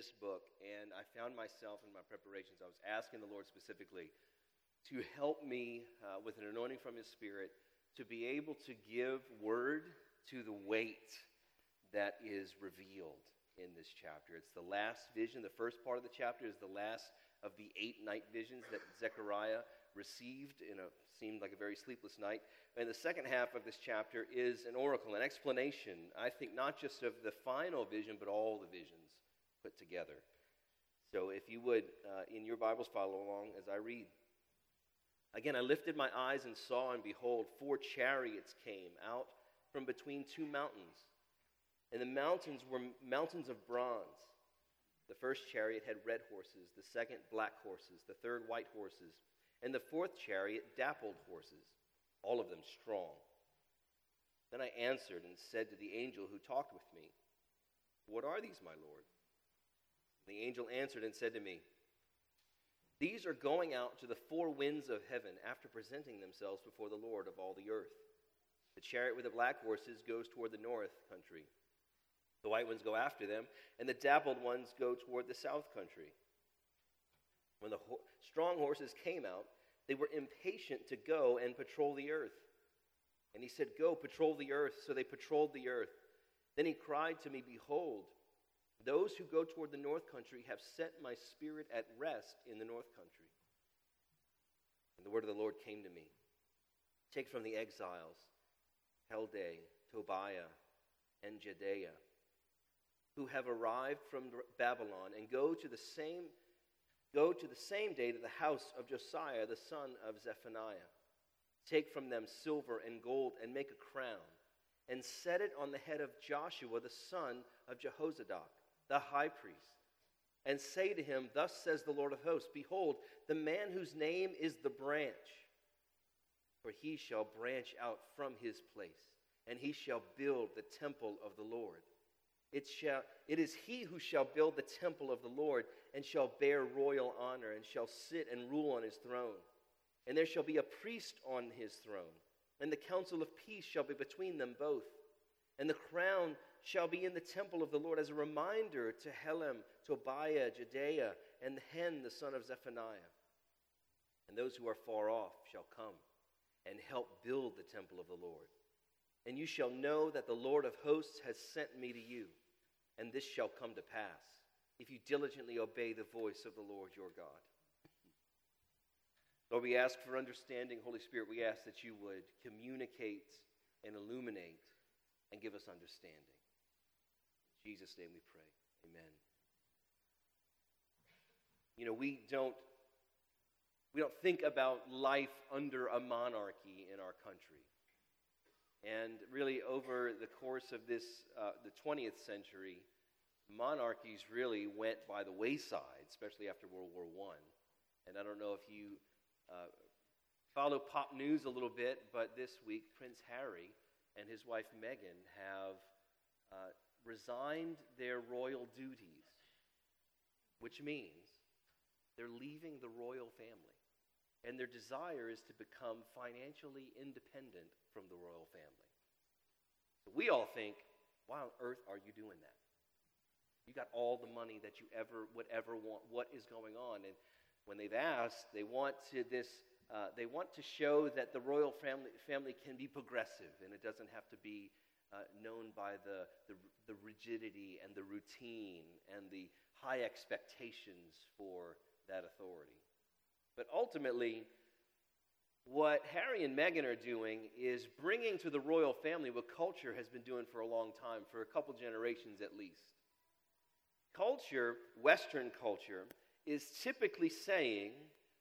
this book, and I found myself in my preparations, I was asking the Lord specifically to help me uh, with an anointing from His Spirit to be able to give word to the weight that is revealed in this chapter. It's the last vision. The first part of the chapter is the last of the eight night visions that Zechariah received in a seemed like a very sleepless night. And the second half of this chapter is an oracle, an explanation, I think not just of the final vision, but all the visions put together. So if you would, uh, in your Bibles, follow along as I read. Again, I lifted my eyes and saw, and behold, four chariots came out from between two mountains. And the mountains were mountains of bronze. The first chariot had red horses, the second black horses, the third white horses, and the fourth chariot dappled horses, all of them strong. Then I answered and said to the angel who talked with me, What are these, my Lord? The angel answered and said to me, These are going out to the four winds of heaven after presenting themselves before the Lord of all the earth. The chariot with the black horses goes toward the north country. The white ones go after them, and the dappled ones go toward the south country. When the ho- strong horses came out, they were impatient to go and patrol the earth. And he said, Go, patrol the earth. So they patrolled the earth. Then he cried to me, Behold, those who go toward the north country have set my spirit at rest in the north country. And the word of the Lord came to me Take from the exiles Heldai, Tobiah, and Jedaiah, who have arrived from Babylon, and go to the same Go to the same day to the house of Josiah, the son of Zephaniah. Take from them silver and gold and make a crown, and set it on the head of Joshua, the son of Jehozadak, the high priest. And say to him, Thus says the Lord of hosts Behold, the man whose name is the branch, for he shall branch out from his place, and he shall build the temple of the Lord. It, shall, it is he who shall build the temple of the Lord and shall bear royal honor and shall sit and rule on his throne. And there shall be a priest on his throne, and the council of peace shall be between them both. And the crown shall be in the temple of the Lord as a reminder to Helem, Tobiah, Jedaiah, and Hen, the son of Zephaniah. And those who are far off shall come and help build the temple of the Lord. And you shall know that the Lord of hosts has sent me to you and this shall come to pass if you diligently obey the voice of the Lord your God. Lord, we ask for understanding. Holy Spirit, we ask that you would communicate and illuminate and give us understanding. Jesus' name we pray. Amen. You know, we don't we don't think about life under a monarchy in our country. And really, over the course of this, uh, the 20th century, monarchies really went by the wayside, especially after World War I. And I don't know if you uh, follow pop news a little bit, but this week, Prince Harry and his wife Meghan have uh, resigned their royal duties, which means they're leaving the royal family. And their desire is to become financially independent from the royal family. So we all think, why on earth are you doing that? You got all the money that you ever would ever want. What is going on? And when they've asked, they want to this. Uh, they want to show that the royal family, family can be progressive and it doesn't have to be uh, known by the, the, the rigidity and the routine and the high expectations for that authority. But ultimately, what Harry and Meghan are doing is bringing to the royal family what culture has been doing for a long time, for a couple generations at least. Culture, Western culture, is typically saying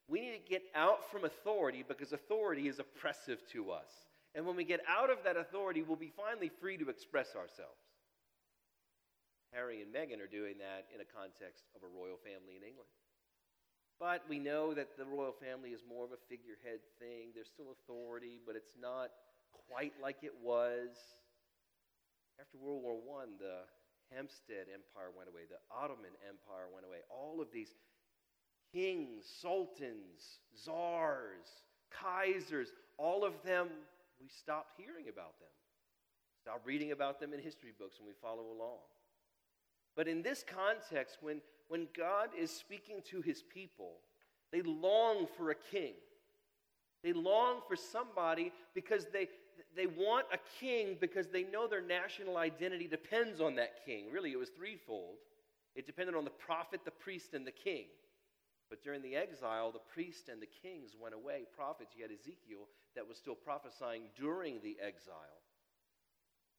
we need to get out from authority because authority is oppressive to us. And when we get out of that authority, we'll be finally free to express ourselves. Harry and Meghan are doing that in a context of a royal family in England. But we know that the royal family is more of a figurehead thing. There's still authority, but it's not quite like it was. After World War I, the Habsburg Empire went away, the Ottoman Empire went away. All of these kings, sultans, czars, kaisers, all of them, we stopped hearing about them. Stopped reading about them in history books and we follow along. But in this context, when, when God is speaking to his people, they long for a king. They long for somebody because they, they want a king because they know their national identity depends on that king. Really, it was threefold it depended on the prophet, the priest, and the king. But during the exile, the priests and the kings went away. Prophets, you had Ezekiel that was still prophesying during the exile.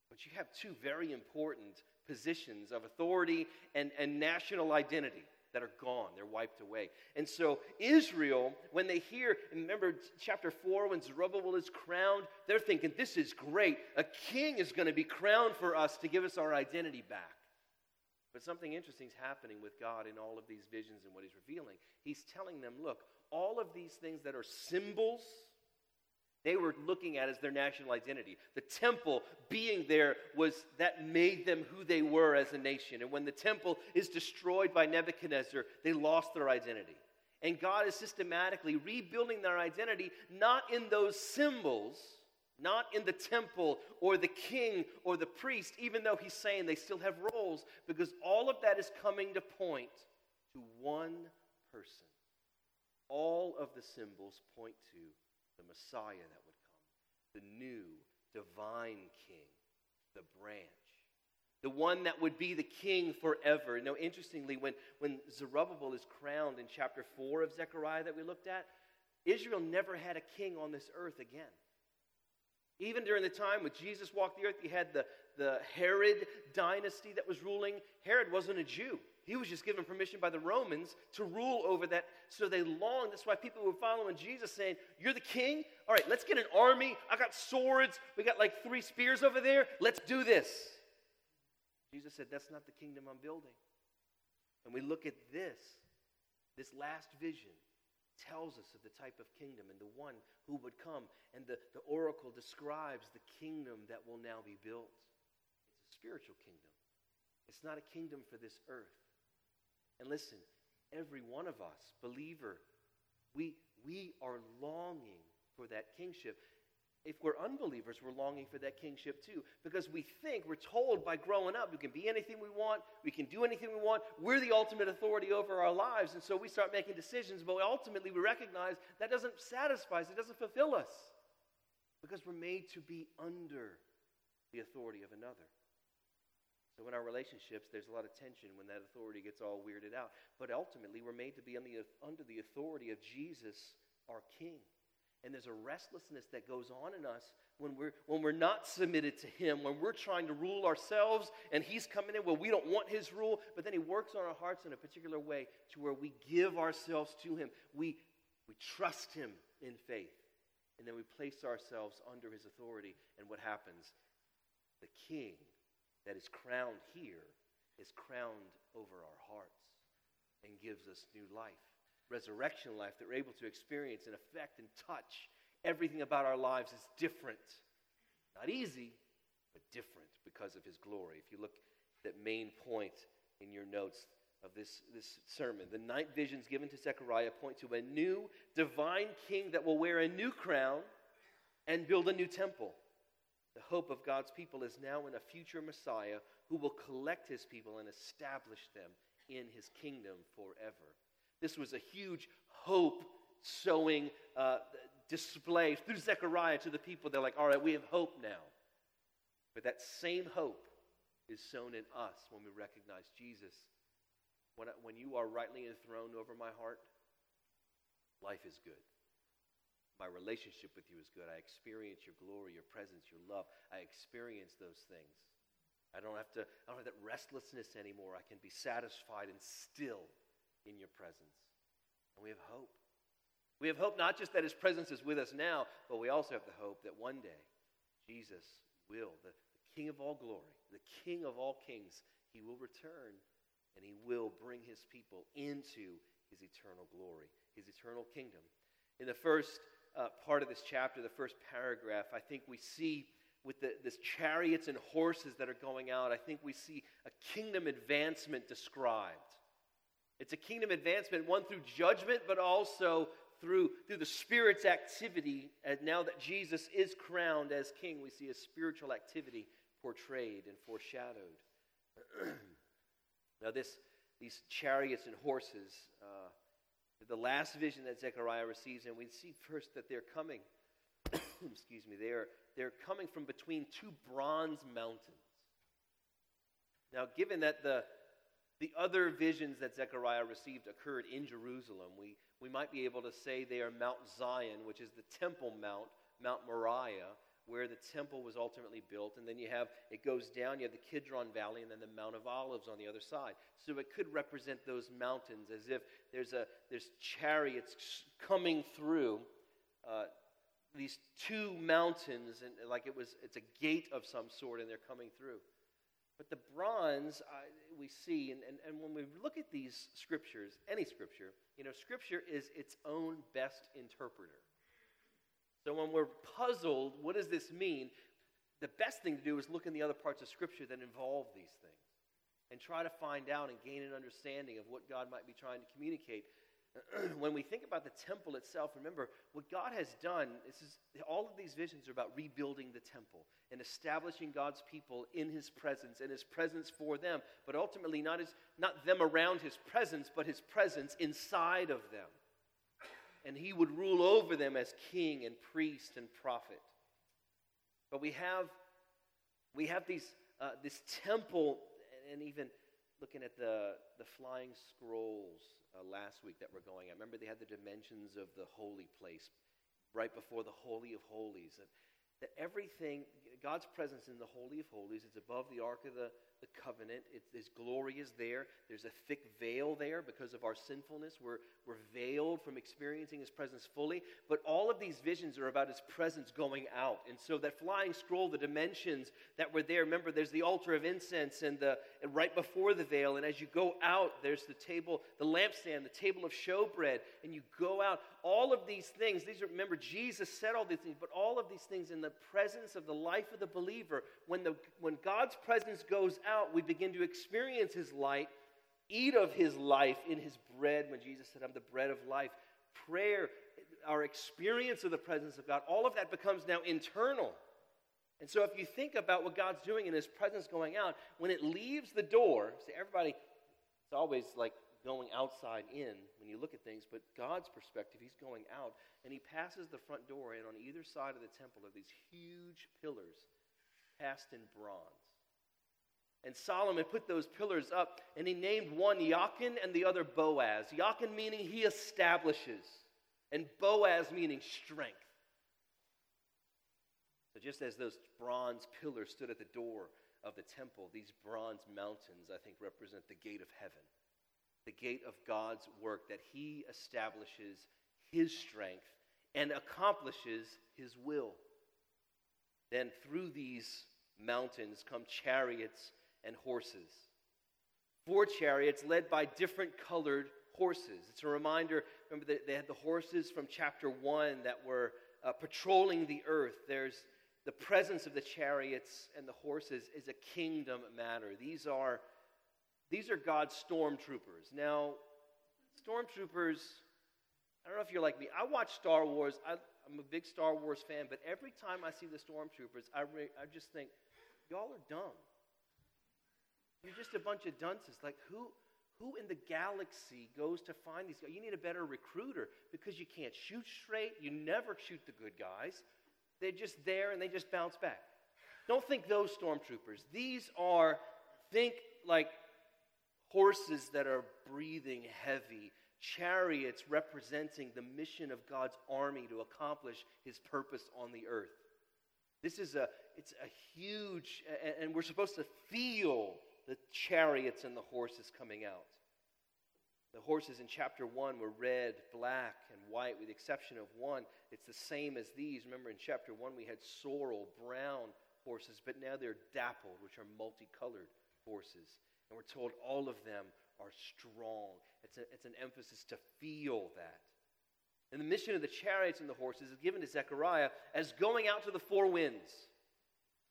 But you have two very important positions of authority and, and national identity that are gone. They're wiped away. And so, Israel, when they hear, remember chapter 4, when Zerubbabel is crowned, they're thinking, this is great. A king is going to be crowned for us to give us our identity back. But something interesting is happening with God in all of these visions and what He's revealing. He's telling them, look, all of these things that are symbols they were looking at as their national identity. The temple being there was that made them who they were as a nation. And when the temple is destroyed by Nebuchadnezzar, they lost their identity. And God is systematically rebuilding their identity not in those symbols, not in the temple or the king or the priest, even though he's saying they still have roles, because all of that is coming to point to one person. All of the symbols point to the Messiah that would come, the new divine king, the branch, the one that would be the king forever. Know, interestingly, when, when Zerubbabel is crowned in chapter 4 of Zechariah that we looked at, Israel never had a king on this earth again. Even during the time when Jesus walked the earth, you had the, the Herod dynasty that was ruling. Herod wasn't a Jew. He was just given permission by the Romans to rule over that. So they longed. That's why people were following Jesus saying, You're the king? All right, let's get an army. I got swords. We got like three spears over there. Let's do this. Jesus said, That's not the kingdom I'm building. And we look at this, this last vision tells us of the type of kingdom and the one who would come. And the, the oracle describes the kingdom that will now be built. It's a spiritual kingdom, it's not a kingdom for this earth. And listen, every one of us, believer, we, we are longing for that kingship. If we're unbelievers, we're longing for that kingship too. Because we think, we're told by growing up, we can be anything we want, we can do anything we want, we're the ultimate authority over our lives. And so we start making decisions, but ultimately we recognize that doesn't satisfy us, it doesn't fulfill us. Because we're made to be under the authority of another. So in our relationships, there's a lot of tension when that authority gets all weirded out. But ultimately, we're made to be under the authority of Jesus, our King. And there's a restlessness that goes on in us when we're, when we're not submitted to Him, when we're trying to rule ourselves and He's coming in. Well, we don't want His rule, but then He works on our hearts in a particular way to where we give ourselves to Him. We, we trust Him in faith. And then we place ourselves under His authority. And what happens? The King that is crowned here is crowned over our hearts and gives us new life, resurrection life that we're able to experience and affect and touch. Everything about our lives is different. Not easy, but different because of his glory. If you look at that main point in your notes of this, this sermon, the night visions given to Zechariah point to a new divine king that will wear a new crown and build a new temple. The hope of God's people is now in a future Messiah who will collect his people and establish them in his kingdom forever. This was a huge hope sowing uh, display through Zechariah to the people. They're like, all right, we have hope now. But that same hope is sown in us when we recognize Jesus. When, I, when you are rightly enthroned over my heart, life is good. My relationship with you is good. I experience your glory, your presence, your love. I experience those things. I don't have to, I don't have that restlessness anymore. I can be satisfied and still in your presence. And we have hope. We have hope not just that his presence is with us now, but we also have the hope that one day Jesus will, the, the King of all glory, the King of all kings, he will return and he will bring his people into his eternal glory, his eternal kingdom. In the first uh, part of this chapter, the first paragraph, I think we see with the, this chariots and horses that are going out, I think we see a kingdom advancement described. It's a kingdom advancement, one through judgment, but also through, through the Spirit's activity. And now that Jesus is crowned as king, we see a spiritual activity portrayed and foreshadowed. Now, this, these chariots and horses, uh, the last vision that Zechariah receives, and we see first that they're coming, excuse me, they're, they're coming from between two bronze mountains. Now, given that the, the other visions that Zechariah received occurred in Jerusalem, we, we might be able to say they are Mount Zion, which is the Temple Mount, Mount Moriah, where the temple was ultimately built. And then you have, it goes down, you have the Kidron Valley, and then the Mount of Olives on the other side. So it could represent those mountains as if there's, a, there's chariots coming through uh, these two mountains, and like it was, it's a gate of some sort, and they're coming through. But the bronze, uh, we see, and, and, and when we look at these scriptures, any scripture, you know, scripture is its own best interpreter. So when we're puzzled, what does this mean? The best thing to do is look in the other parts of Scripture that involve these things and try to find out and gain an understanding of what God might be trying to communicate. when we think about the temple itself, remember what God has done. This is all of these visions are about rebuilding the temple and establishing God's people in His presence and His presence for them, but ultimately not his, not them around His presence, but His presence inside of them and he would rule over them as king and priest and prophet. But we have, we have these, uh, this temple, and even looking at the, the flying scrolls uh, last week that were going. I remember they had the dimensions of the holy place right before the Holy of Holies. And that everything, God's presence in the Holy of Holies, is above the Ark of the, the covenant. It, His glory is there. There's a thick veil there because of our sinfulness. We're, we're veiled from experiencing His presence fully. But all of these visions are about His presence going out. And so that flying scroll, the dimensions that were there, remember, there's the altar of incense and, the, right before the veil. And as you go out, there's the table, the lampstand, the table of showbread. And you go out. All of these things, these are, remember, Jesus said all these things, but all of these things in the presence of the life of the believer, when, the, when God's presence goes out, we begin to experience His light, eat of His life in His bread, when Jesus said, I'm the bread of life. Prayer, our experience of the presence of God, all of that becomes now internal. And so if you think about what God's doing in His presence going out, when it leaves the door, see, everybody, it's always like going outside in when you look at things, but God's perspective, He's going out, and He passes the front door, and on either side of the temple are these huge pillars cast in bronze. And Solomon put those pillars up, and he named one Jachin and the other Boaz. Jachin meaning he establishes, and Boaz meaning strength. So just as those bronze pillars stood at the door of the temple, these bronze mountains, I think, represent the gate of heaven, the gate of God's work, that he establishes his strength and accomplishes his will. Then through these mountains come chariots and horses. Four chariots led by different colored horses. It's a reminder, remember, they had the horses from chapter 1 that were uh, patrolling the earth. There's the presence of the chariots and the horses is a kingdom matter. These are, these are God's stormtroopers. Now, stormtroopers, I don't know if you're like me. I watch Star Wars. I, am a big Star Wars fan, but every time I see the stormtroopers, I, re, I just think, y'all are dumb. You're just a bunch of dunces. Like, who, who in the galaxy goes to find these guys? You need a better recruiter because you can't shoot straight. You never shoot the good guys. They're just there and they just bounce back. Don't think those stormtroopers. These are, think like horses that are breathing heavy, chariots representing the mission of God's army to accomplish his purpose on the earth. This is a, it's a huge, and we're supposed to feel the chariots and the horses coming out. The horses in chapter 1 were red, black, and white, with the exception of one. It's the same as these. Remember, in chapter 1, we had sorrel, brown horses, but now they're dappled, which are multicolored horses. And we're told all of them are strong. It's, a, it's an emphasis to feel that. And the mission of the chariots and the horses is given to Zechariah as going out to the four winds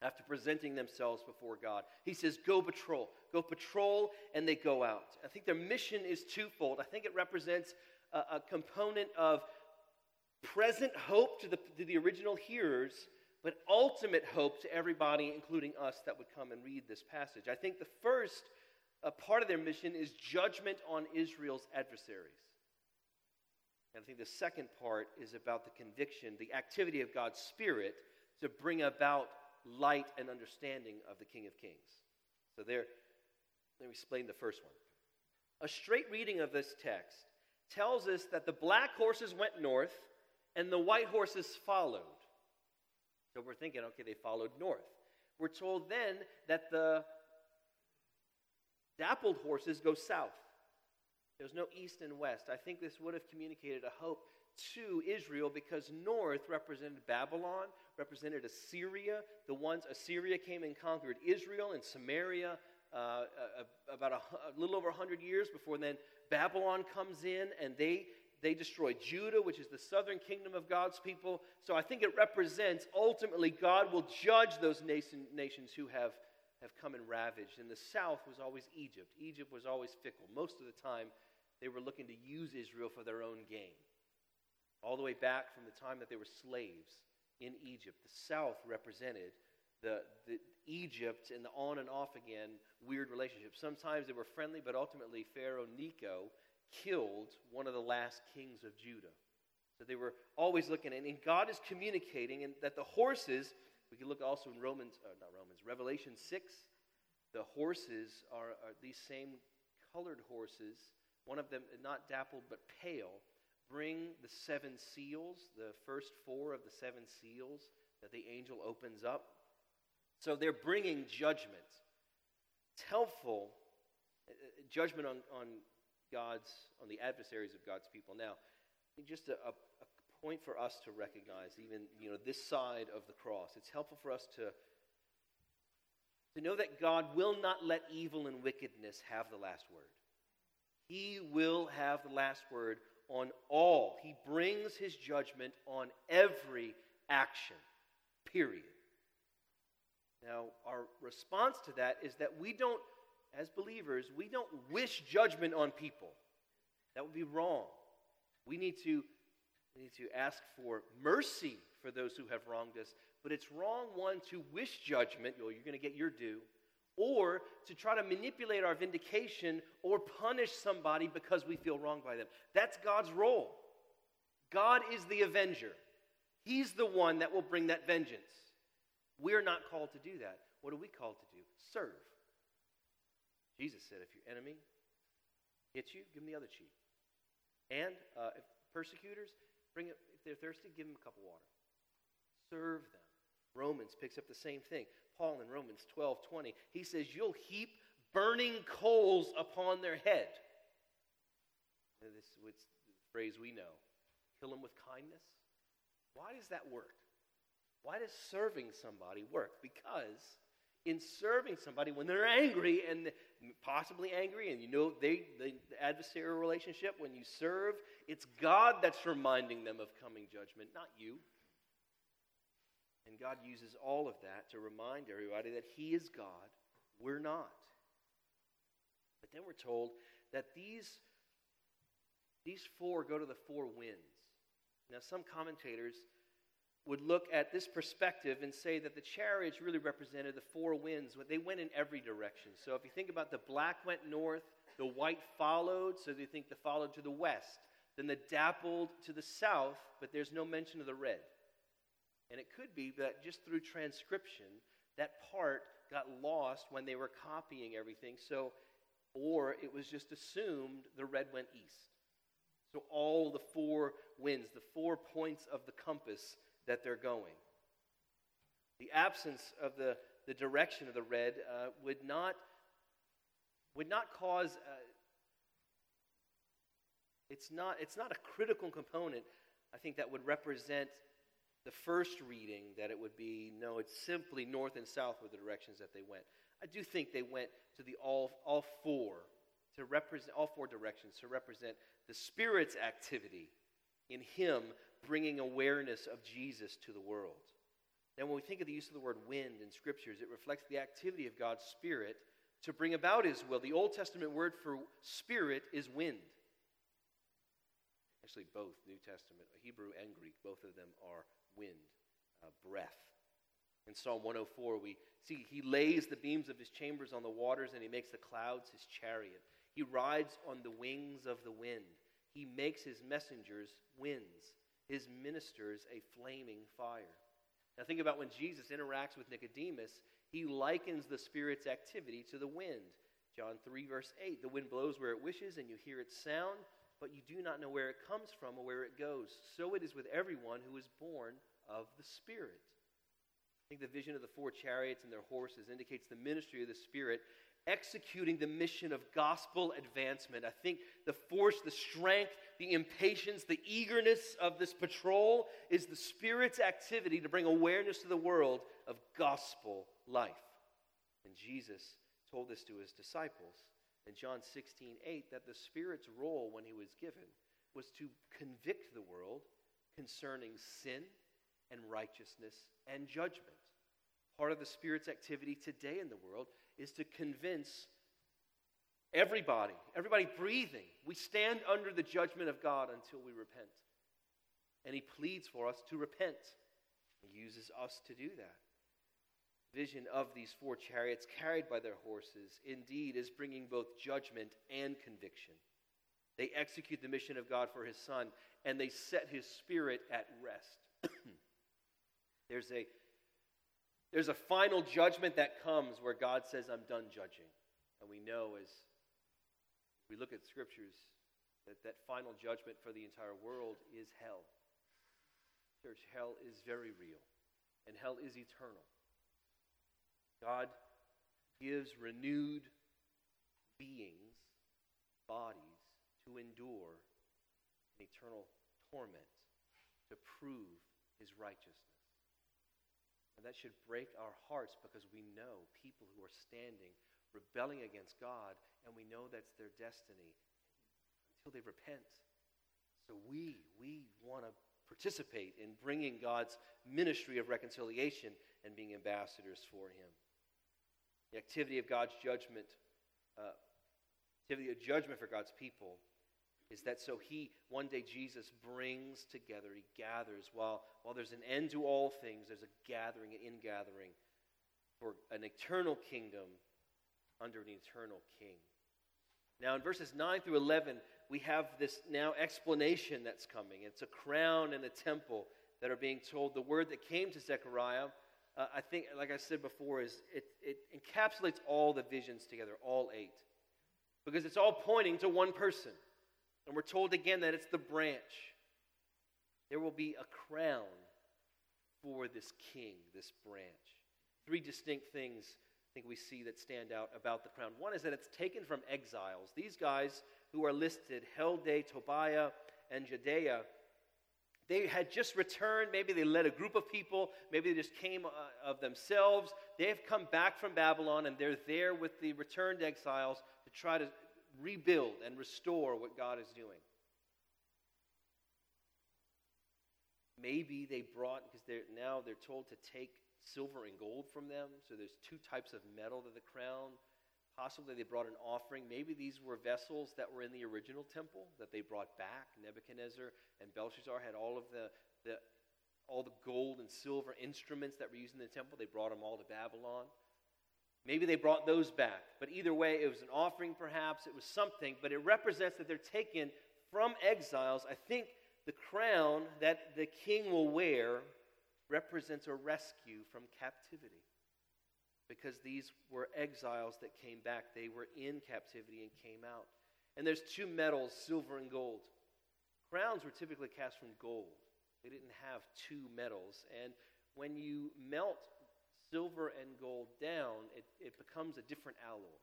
after presenting themselves before God. He says, Go patrol. Go patrol, and they go out. I think their mission is twofold. I think it represents a, a component of present hope to the, to the original hearers, but ultimate hope to everybody, including us, that would come and read this passage. I think the first a part of their mission is judgment on Israel's adversaries. And I think the second part is about the conviction, the activity of God's Spirit to bring about light and understanding of the King of Kings. So there, let me explain the first one. A straight reading of this text tells us that the black horses went north and the white horses followed. So we're thinking, okay, they followed north. We're told then that the dappled horses go south. There's no east and west. I think this would have communicated a hope to Israel because north represented Babylon, represented Assyria. The ones Assyria came and conquered Israel and Samaria uh, about a, a, little over 100 years before then Babylon comes in and they they destroy Judah, which is the southern kingdom of God's people. So I think it represents ultimately God will judge those nation, nations who have, have come and ravaged. And the south was always Egypt. Egypt was always fickle. Most of the time, they were looking to use Israel for their own gain. All the way back from the time that they were slaves in Egypt, the south represented the, the Egypt and the on and off again weird relationships. Sometimes they were friendly, but ultimately Pharaoh Necho killed one of the last kings of Judah. So they were always looking, and God is communicating, and that the horses, we can look also in Romans, uh, not Romans, Revelation 6, the horses are, are these same colored horses, one of them not dappled but pale, bring the seven seals, the first four of the seven seals that the angel opens up. So they're bringing judgment. It's helpful, uh, uh, judgment on, on God's, on the adversaries of God's people. Now, just a, a, a point for us to recognize, even you know, this side of the cross. It's helpful for us to, to know that God will not let evil and wickedness have the last word. He will have the last word on all. He brings his judgment on every action, period. Now, our response to that is that we don't, as believers, we don't wish judgment on people. That would be wrong. We need to, we need to ask for mercy for those who have wronged us, but it's wrong, one, to wish judgment, well, you're going to get your due, or to try to manipulate our vindication or punish somebody because we feel wronged by them. That's God's role. God is the avenger, He's the one that will bring that vengeance. We're not called to do that. What are we called to do? Serve. Jesus said, if your enemy hits you, give him the other cheek. And uh, if persecutors, bring it, if they're thirsty, give them a cup of water. Serve them. Romans picks up the same thing. Paul in Romans 12 20, he says, You'll heap burning coals upon their head. And this is the phrase we know kill them with kindness. Why does that work? Why does serving somebody work? Because in serving somebody, when they're angry and possibly angry, and you know they, the adversarial relationship, when you serve, it's God that's reminding them of coming judgment, not you. And God uses all of that to remind everybody that He is God, we're not. But then we're told that these, these four go to the four winds. Now, some commentators would look at this perspective and say that the chariots really represented the four winds. They went in every direction. So if you think about the black went north, the white followed, so they think the followed to the west. Then the dappled to the south, but there's no mention of the red. And it could be that just through transcription, that part got lost when they were copying everything. So, or it was just assumed the red went east. So all the four winds, the four points of the compass that they're going. The absence of the, the direction of the red uh, would, not, would not cause, uh, it's, not, it's not a critical component, I think, that would represent the first reading that it would be no, it's simply north and south were the directions that they went. I do think they went to the all, all four to represent all four directions to represent the Spirit's activity in Him bringing awareness of Jesus to the world. Now, when we think of the use of the word wind in scriptures, it reflects the activity of God's Spirit to bring about His will. The Old Testament word for spirit is wind. Actually, both New Testament, Hebrew and Greek, both of them are wind, uh, breath. In Psalm 104, we see he lays the beams of his chambers on the waters and he makes the clouds his chariot. He rides on the wings of the wind. He makes his messengers winds, his ministers a flaming fire. Now, think about when Jesus interacts with Nicodemus, he likens the Spirit's activity to the wind. John 3, verse 8 The wind blows where it wishes, and you hear its sound, but you do not know where it comes from or where it goes. So it is with everyone who is born of the Spirit. I think the vision of the four chariots and their horses indicates the ministry of the Spirit executing the mission of gospel advancement. I think the force, the strength, the impatience, the eagerness of this patrol is the Spirit's activity to bring awareness to the world of gospel life. And Jesus told this to his disciples in John 16, 8, that the Spirit's role when he was given was to convict the world concerning sin and righteousness and judgment. Part of the Spirit's activity today in the world is to convince everybody, everybody breathing, we stand under the judgment of God until we repent. And He pleads for us to repent. He uses us to do that. Vision of these four chariots carried by their horses indeed is bringing both judgment and conviction. They execute the mission of God for His Son, and they set His Spirit at rest. there's, a, there's a final judgment that comes where God says, I'm done judging. And we know as we look at scriptures that that final judgment for the entire world is hell. Church, hell is very real, and hell is eternal. God gives renewed beings, bodies, to endure an eternal torment to prove his righteousness. And that should break our hearts because we know people who are standing rebelling against God, and we know that's their destiny until they repent. So we, we want to participate in bringing God's ministry of reconciliation and being ambassadors for Him. The activity of God's judgment, uh, activity of judgment for God's people, is that so He, one day Jesus brings together, He gathers. While, while there's an end to all things, there's a gathering, an ingathering for an eternal kingdom under an eternal king. Now, in verses 9 through 11, we have this now explanation that's coming. It's a crown and a temple that are being told. The word that came to Zechariah, uh, I think, like I said before, is it, it encapsulates all the visions together, all eight. Because it's all pointing to one person. And we're told again that it's the branch. There will be a crown for this king, this branch. Three distinct things I think we see that stand out about the crown. One is that it's taken from exiles. These guys who are listed, Heldai, Tobiah, and Jedaiah, they had just returned. Maybe they led a group of people. Maybe they just came uh, of themselves. They have come back from Babylon and they're there with the returned exiles to try to rebuild and restore what God is doing. Maybe they brought, because they're, now they're told to take silver and gold from them. So there's two types of metal to the crown. Possibly they brought an offering. Maybe these were vessels that were in the original temple that they brought back. Nebuchadnezzar and Belshazzar had all of the, the all the gold and silver instruments that were used in the temple. They brought them all to Babylon. Maybe they brought those back. But either way, it was an offering, perhaps. It was something. But it represents that they're taken from exiles. I think the crown that the king will wear represents a rescue from captivity. Because these were exiles that came back. They were in captivity and came out. And there's two metals, silver and gold. Crowns were typically cast from gold. They didn't have two metals. And when you melt silver and gold down, it, it becomes a different alloy.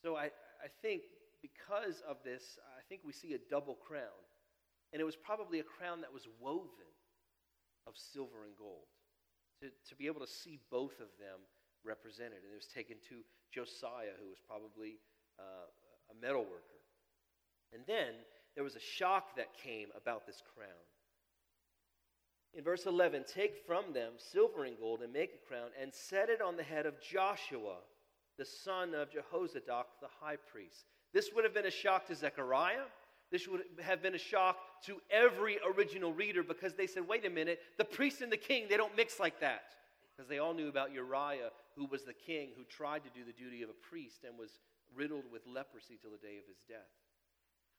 So I, I think because of this, I think we see a double crown. And it was probably a crown that was woven of silver and gold. To, to be able to see both of them represented. And it was taken to Josiah, who was probably uh, a metal worker. And then there was a shock that came about this crown. In verse 11, take from them silver and gold and make a crown and set it on the head of Joshua, the son of Jehozadak, the high priest. This would have been a shock to Zechariah. This would have been a shock to every original reader because they said, wait a minute, the priest and the king, they don't mix like that. because they all knew about Uzziah, who was the king who tried to do the duty of a priest and was riddled with leprosy till the day of his death.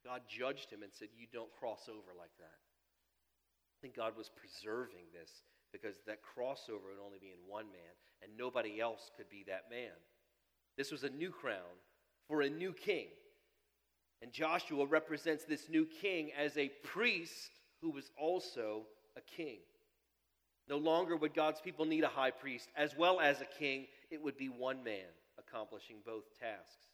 God judged him and said, You don't cross over like that. I think God was preserving this because that crossover would only be in one man, and nobody else could be that man. This was a new crown for a new king. And Joshua represents this new king as a priest who was also a king. No longer would God's people need a high priest as well as a king, it would be one man accomplishing both tasks.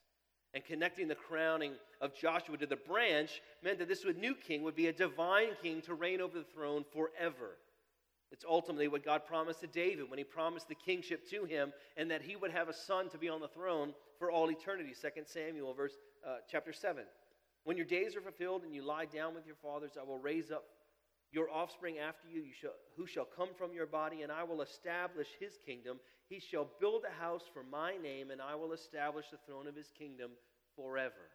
And connecting the crowning of Joshua to the branch meant that this new king would be a divine king to reign over the throne forever. It's ultimately what God promised to David when he promised the kingship to him and that he would have a son to be on the throne for all eternity. 2 Samuel verse uh, chapter 7. When your days are fulfilled and you lie down with your fathers, I will raise up your offspring after you, you shall, who shall come from your body, and I will establish his kingdom. He shall build a house for my name, and I will establish the throne of his kingdom forever.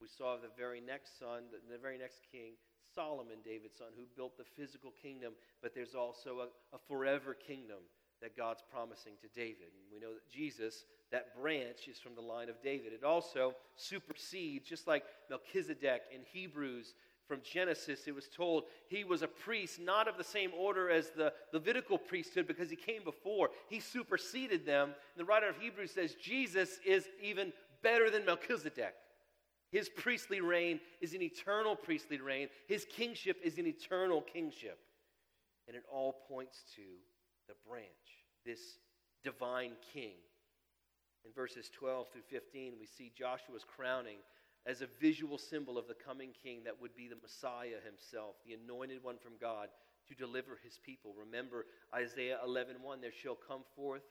We saw the very next son, the, the very next king, Solomon, David's son, who built the physical kingdom, but there's also a, a forever kingdom that God's promising to David. And we know that Jesus, that branch, is from the line of David. It also supersedes, just like Melchizedek in Hebrews from Genesis, it was told he was a priest, not of the same order as the Levitical priesthood, because he came before. He superseded them. And the writer of Hebrews says Jesus is even better than Melchizedek. His priestly reign is an eternal priestly reign, his kingship is an eternal kingship. And it all points to the branch, this divine king. In verses 12 through 15, we see Joshua's crowning as a visual symbol of the coming king that would be the Messiah himself, the anointed one from God to deliver his people. Remember Isaiah 11:1 there shall come forth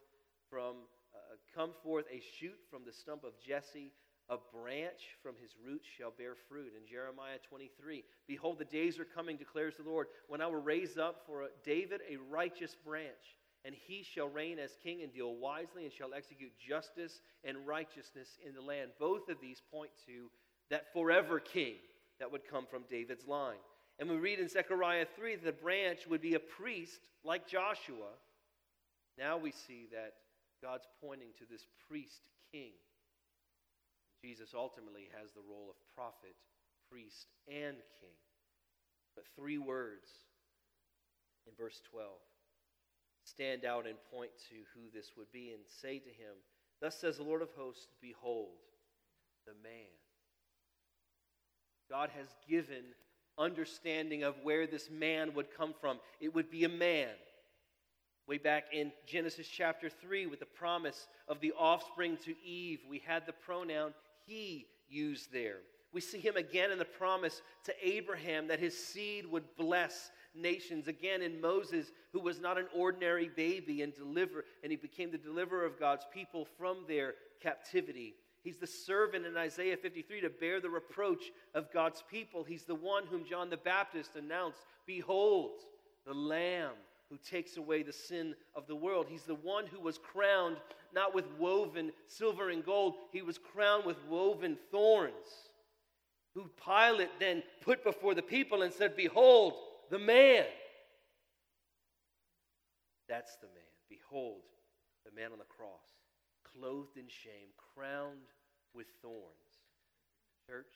from uh, come forth a shoot from the stump of Jesse a branch from his roots shall bear fruit. In Jeremiah 23, behold, the days are coming, declares the Lord, when I will raise up for David a righteous branch, and he shall reign as king and deal wisely and shall execute justice and righteousness in the land. Both of these point to that forever king that would come from David's line. And we read in Zechariah 3 that the branch would be a priest like Joshua. Now we see that God's pointing to this priest king. Jesus ultimately has the role of prophet, priest, and king. But three words in verse 12 stand out and point to who this would be and say to him, Thus says the Lord of hosts, Behold, the man God has given understanding of where this man would come from. It would be a man. Way back in Genesis chapter 3, with the promise of the offspring to Eve, we had the pronoun he used there. We see him again in the promise to Abraham that his seed would bless nations. Again in Moses, who was not an ordinary baby and deliver, and he became the deliverer of God's people from their captivity. He's the servant in Isaiah 53 to bear the reproach of God's people. He's the one whom John the Baptist announced Behold, the Lamb who takes away the sin of the world. He's the one who was crowned not with woven silver and gold, he was crowned with woven thorns. Who Pilate then put before the people and said, Behold, the man. That's the man. Behold, the man on the cross clothed in shame, crowned with thorns. Church,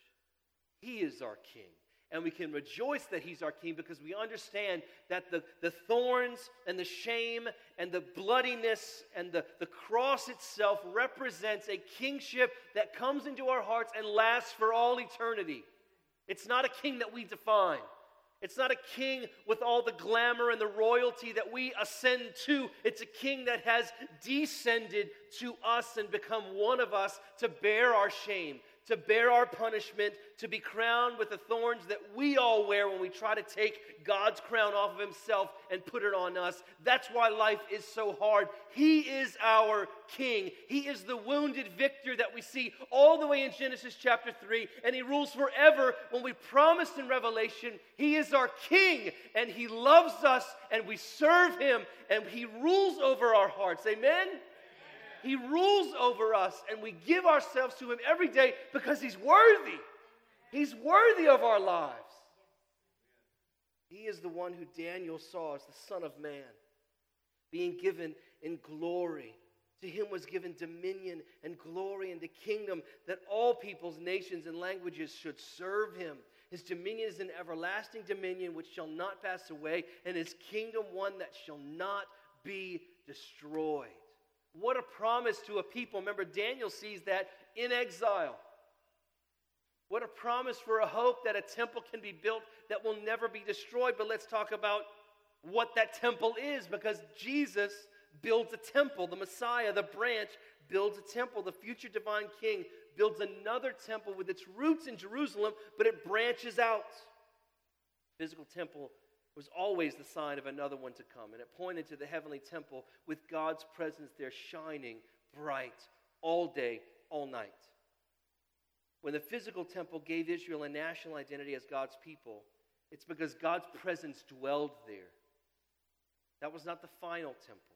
He is our King. And we can rejoice that He's our King because we understand that the, the thorns and the shame and the bloodiness and the, the cross itself represents a kingship that comes into our hearts and lasts for all eternity. It's not a king that we define. It's not a king with all the glamour and the royalty that we ascend to. It's a king that has descended to us and become one of us to bear our shame, to bear our punishment, to be crowned with the thorns that we all wear when we try to take God's crown off of Himself and put it on us. That's why life is so hard. He is our King. He is the wounded victor that we see all the way in Genesis chapter 3, and He rules forever when we promised in Revelation He is our King, and He loves us, and we serve Him, and He rules over our hearts. Amen? He rules over us, and we give ourselves to Him every day because He's worthy. He's worthy of our lives. He is the one who Daniel saw as the Son of Man. being given in glory. To him was given dominion and glory and the kingdom that all peoples, nations, and languages should serve him. His dominion is an everlasting dominion which shall not pass away, and his kingdom one that shall not be destroyed. What a promise to a people. Remember, Daniel sees that in exile. What a promise for a hope that a temple can be built that will never be destroyed. But let's talk about what that temple is because Jesus builds a temple. The Messiah, the branch, builds a temple. The future divine king builds another temple with its roots in Jerusalem, but it branches out. Physical temple was always the sign of another one to come, and it pointed to the heavenly temple with God's presence there shining bright all day, all night. When the physical temple gave Israel a national identity as God's people, it's because God's presence dwelled there. That was not the final temple.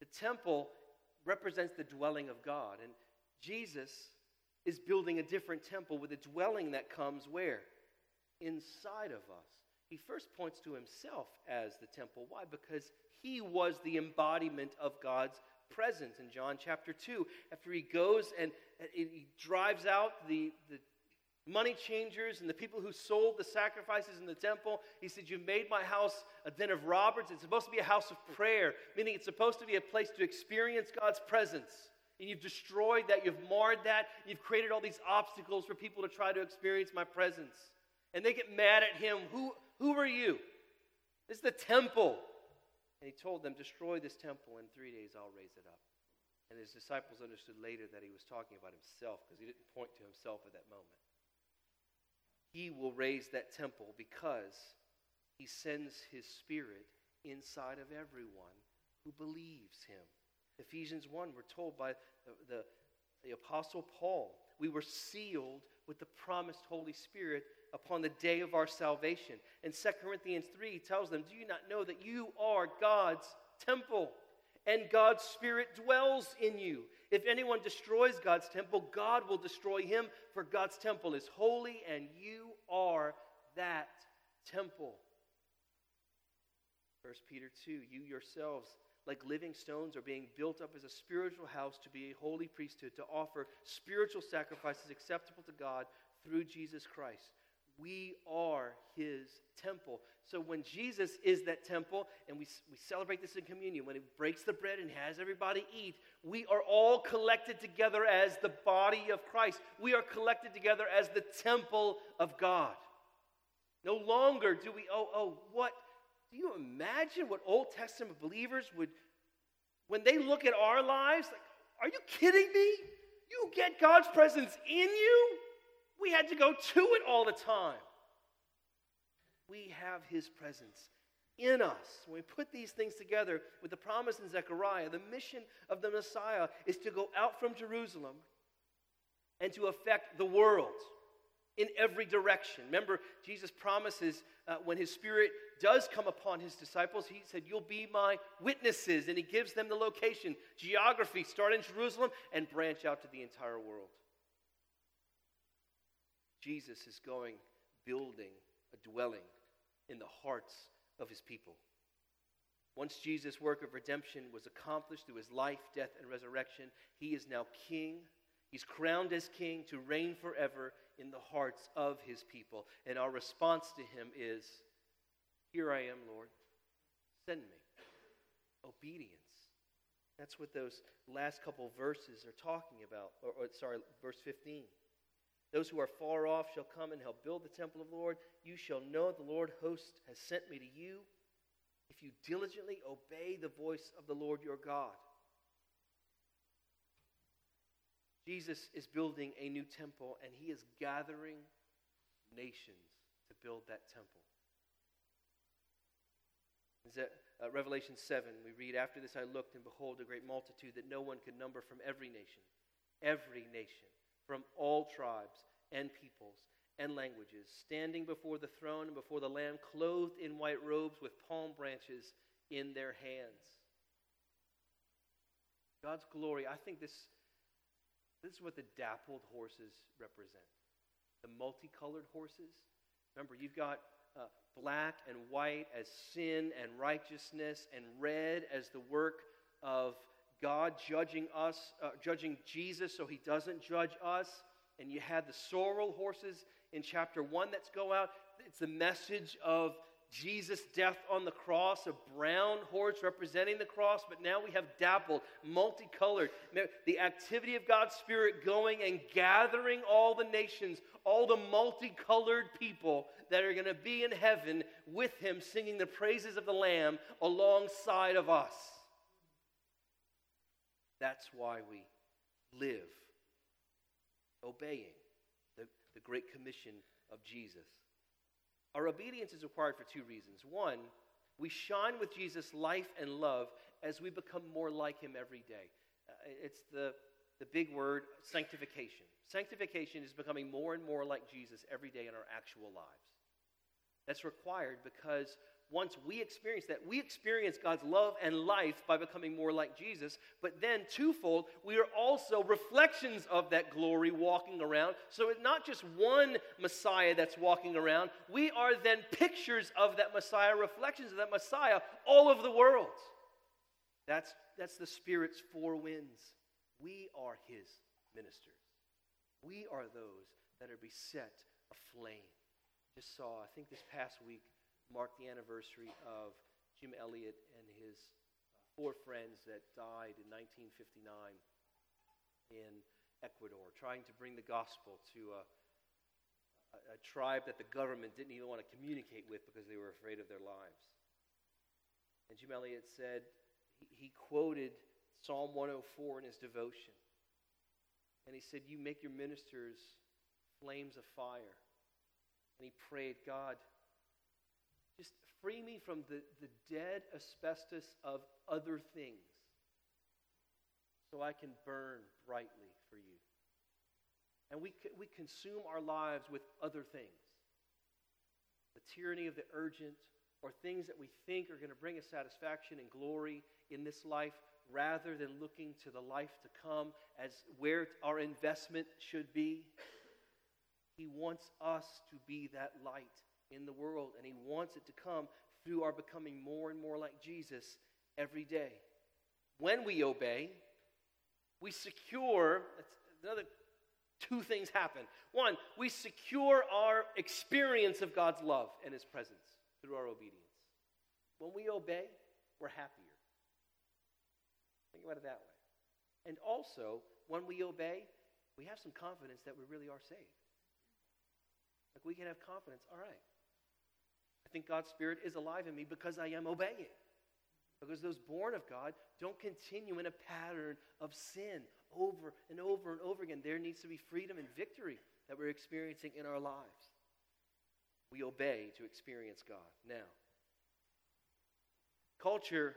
The temple represents the dwelling of God, and Jesus is building a different temple with a dwelling that comes where? Inside of us. He first points to himself as the temple. Why? Because he was the embodiment of God's presence in John chapter 2. After he goes and he drives out the, the money changers and the people who sold the sacrifices in the temple. He said, You've made my house a den of robbers. It's supposed to be a house of prayer, meaning it's supposed to be a place to experience God's presence. And you've destroyed that, you've marred that, you've created all these obstacles for people to try to experience my presence. And they get mad at him. Who, who are you? This is the temple. And he told them, Destroy this temple, in three days I'll raise it up. And his disciples understood later that he was talking about himself because he didn't point to himself at that moment. He will raise that temple because he sends his spirit inside of everyone who believes him. Ephesians 1, we're told by the, the, the Apostle Paul, we were sealed with the promised Holy Spirit upon the day of our salvation. And 2 Corinthians 3 tells them, Do you not know that you are God's temple and God's Spirit dwells in you? If anyone destroys God's temple, God will destroy him, for God's temple is holy, and you are that temple. 1 Peter 2 You yourselves, like living stones, are being built up as a spiritual house to be a holy priesthood, to offer spiritual sacrifices acceptable to God through Jesus Christ. We are his temple. So when Jesus is that temple, and we, we celebrate this in communion, when he breaks the bread and has everybody eat, we are all collected together as the body of Christ. We are collected together as the temple of God. No longer do we, oh, oh, what? Do you imagine what Old Testament believers would, when they look at our lives, like, are you kidding me? You get God's presence in you? We had to go to it all the time. We have his presence in us. When we put these things together with the promise in Zechariah, the mission of the Messiah is to go out from Jerusalem and to affect the world in every direction. Remember, Jesus promises uh, when his spirit does come upon his disciples, he said, You'll be my witnesses. And he gives them the location, geography, start in Jerusalem and branch out to the entire world. Jesus is going, building a dwelling in the hearts of his people. Once Jesus' work of redemption was accomplished through his life, death, and resurrection, he is now king. He's crowned as king to reign forever in the hearts of his people. And our response to him is Here I am, Lord. Send me. Obedience. That's what those last couple verses are talking about. Or, or sorry, verse 15. Those who are far off shall come and help build the temple of the Lord. You shall know the Lord host has sent me to you if you diligently obey the voice of the Lord your God. Jesus is building a new temple and he is gathering nations to build that temple. Is that uh, Revelation 7, we read, After this I looked, and behold, a great multitude that no one could number from every nation, every nation from all tribes and peoples and languages, standing before the throne and before the Lamb, clothed in white robes with palm branches in their hands. God's glory, I think this, this is what the dappled horses represent. The multicolored horses, Remember, you've got uh, black and white as sin and righteousness, and red as the work of God judging us, uh, judging Jesus so he doesn't judge us. And you had the sorrel horses in chapter 1 that's go out. It's the message of Jesus' death on the cross, a brown horse representing the cross, but now we have dappled, multicolored. The activity of God's Spirit going and gathering all the nations, all the multicolored people that are going to be in heaven with Him, singing the praises of the Lamb alongside of us. That's why we live obeying the, the Great Commission of Jesus. Our obedience is required for two reasons. One, we shine with Jesus' life and love as we become more like him every day. Uh, it's the, the big word sanctification. Sanctification is becoming more and more like Jesus every day in our actual lives. That's required because once we experience that, we experience God's love and life by becoming more like Jesus. But then, twofold, we are also reflections of that glory walking around. So it's not just one Messiah that's walking around, we are then pictures of that Messiah, reflections of that Messiah all over the world. That's, that's the Spirit's four winds. We are His ministers. We are those that are beset aflame. Just saw, I think this past week, marked the anniversary of Jim Elliot and his uh, four friends that died in 1959 in Ecuador, trying to bring the gospel to a, a, a tribe that the government didn't even want to communicate with because they were afraid of their lives. And Jim Elliot said, he, he quoted Psalm 104 in his devotion. And he said, You make your ministers flames of fire. And he prayed, God, free me from the, the dead asbestos of other things so I can burn brightly for you. And we, we consume our lives with other things the tyranny of the urgent, or things that we think are going to bring us satisfaction and glory in this life rather than looking to the life to come as where our investment should be. He wants us to be that light in the world, and He wants it to come through our becoming more and more like Jesus every day. When we obey, we secure, another two things happen. One, we secure our experience of God's love and His presence through our obedience. When we obey, we're happier. Think about it that way. And also, when we obey, we have some confidence that we really are saved. Like we can have confidence, all right, think God's Spirit is alive in me because I am obeying. Because those born of God don't continue in a pattern of sin over and over and over again. There needs to be freedom and victory that we're experiencing in our lives. We obey to experience God. Now, culture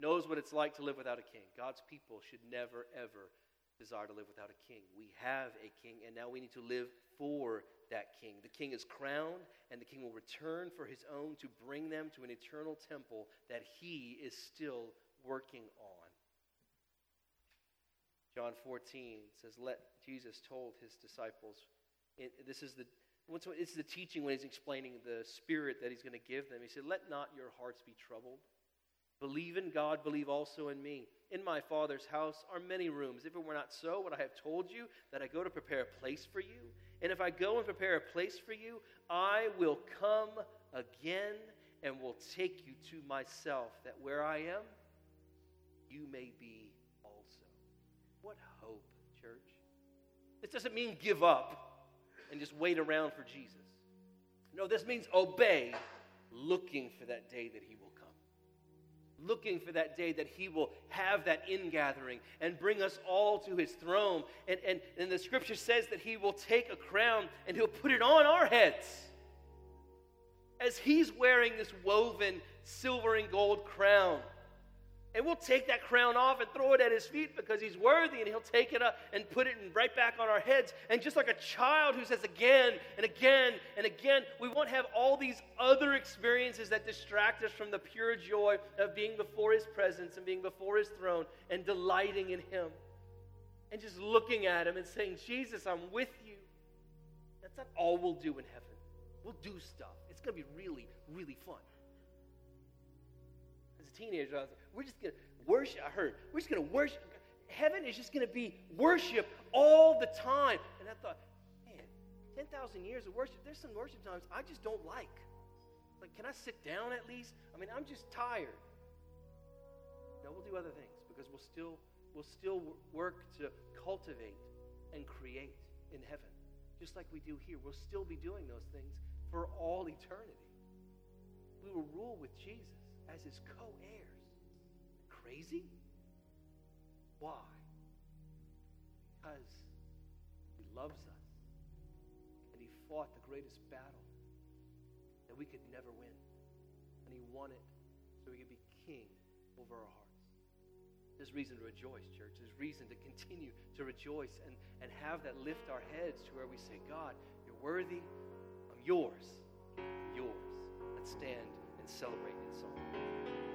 knows what it's like to live without a king. God's people should never, ever desire to live without a king. We have a king, and now we need to live for that king. The king is crowned, and the king will return for his own to bring them to an eternal temple that he is still working on. John 14 says, Let Jesus told his disciples, it, this is the it's the teaching when he's explaining the spirit that he's going to give them. He said, Let not your hearts be troubled. Believe in God, believe also in me. In my Father's house are many rooms. If it were not so, would I have told you that I go to prepare a place for you? And if I go and prepare a place for you, I will come again and will take you to myself, that where I am, you may be also. What hope, church. This doesn't mean give up and just wait around for Jesus. No, this means obey, looking for that day that he looking for that day that he will have that ingathering and bring us all to his throne. And, and, and the scripture says that he will take a crown and he'll put it on our heads. As he's wearing this woven silver and gold crown. And we'll take that crown off and throw it at his feet because he's worthy, and he'll take it up and put it right back on our heads. And just like a child who says again and again and again, we won't have all these other experiences that distract us from the pure joy of being before his presence and being before his throne and delighting in him. And just looking at him and saying, Jesus, I'm with you. That's not all we'll do in heaven. We'll do stuff. It's going to be really, really fun. Teenager, I was like, we're just going to worship. I heard, we're just going to worship. Heaven is just going to be worship all the time. And I thought, man, 10,000 years of worship, there's some worship times I just don't like. Like, can I sit down at least? I mean, I'm just tired. No, we'll do other things because we'll still, we'll still work to cultivate and create in heaven. Just like we do here. We'll still be doing those things for all eternity. We will rule with Jesus as his co heirs. Crazy? Why? Because he loves us and he fought the greatest battle that we could never win. And he won it so he could be king over our hearts. There's reason to rejoice, church. There's reason to continue to rejoice and, and have that lift our heads to where we say, God, you're worthy. I'm yours. I'm yours. Let's stand and celebrate in song.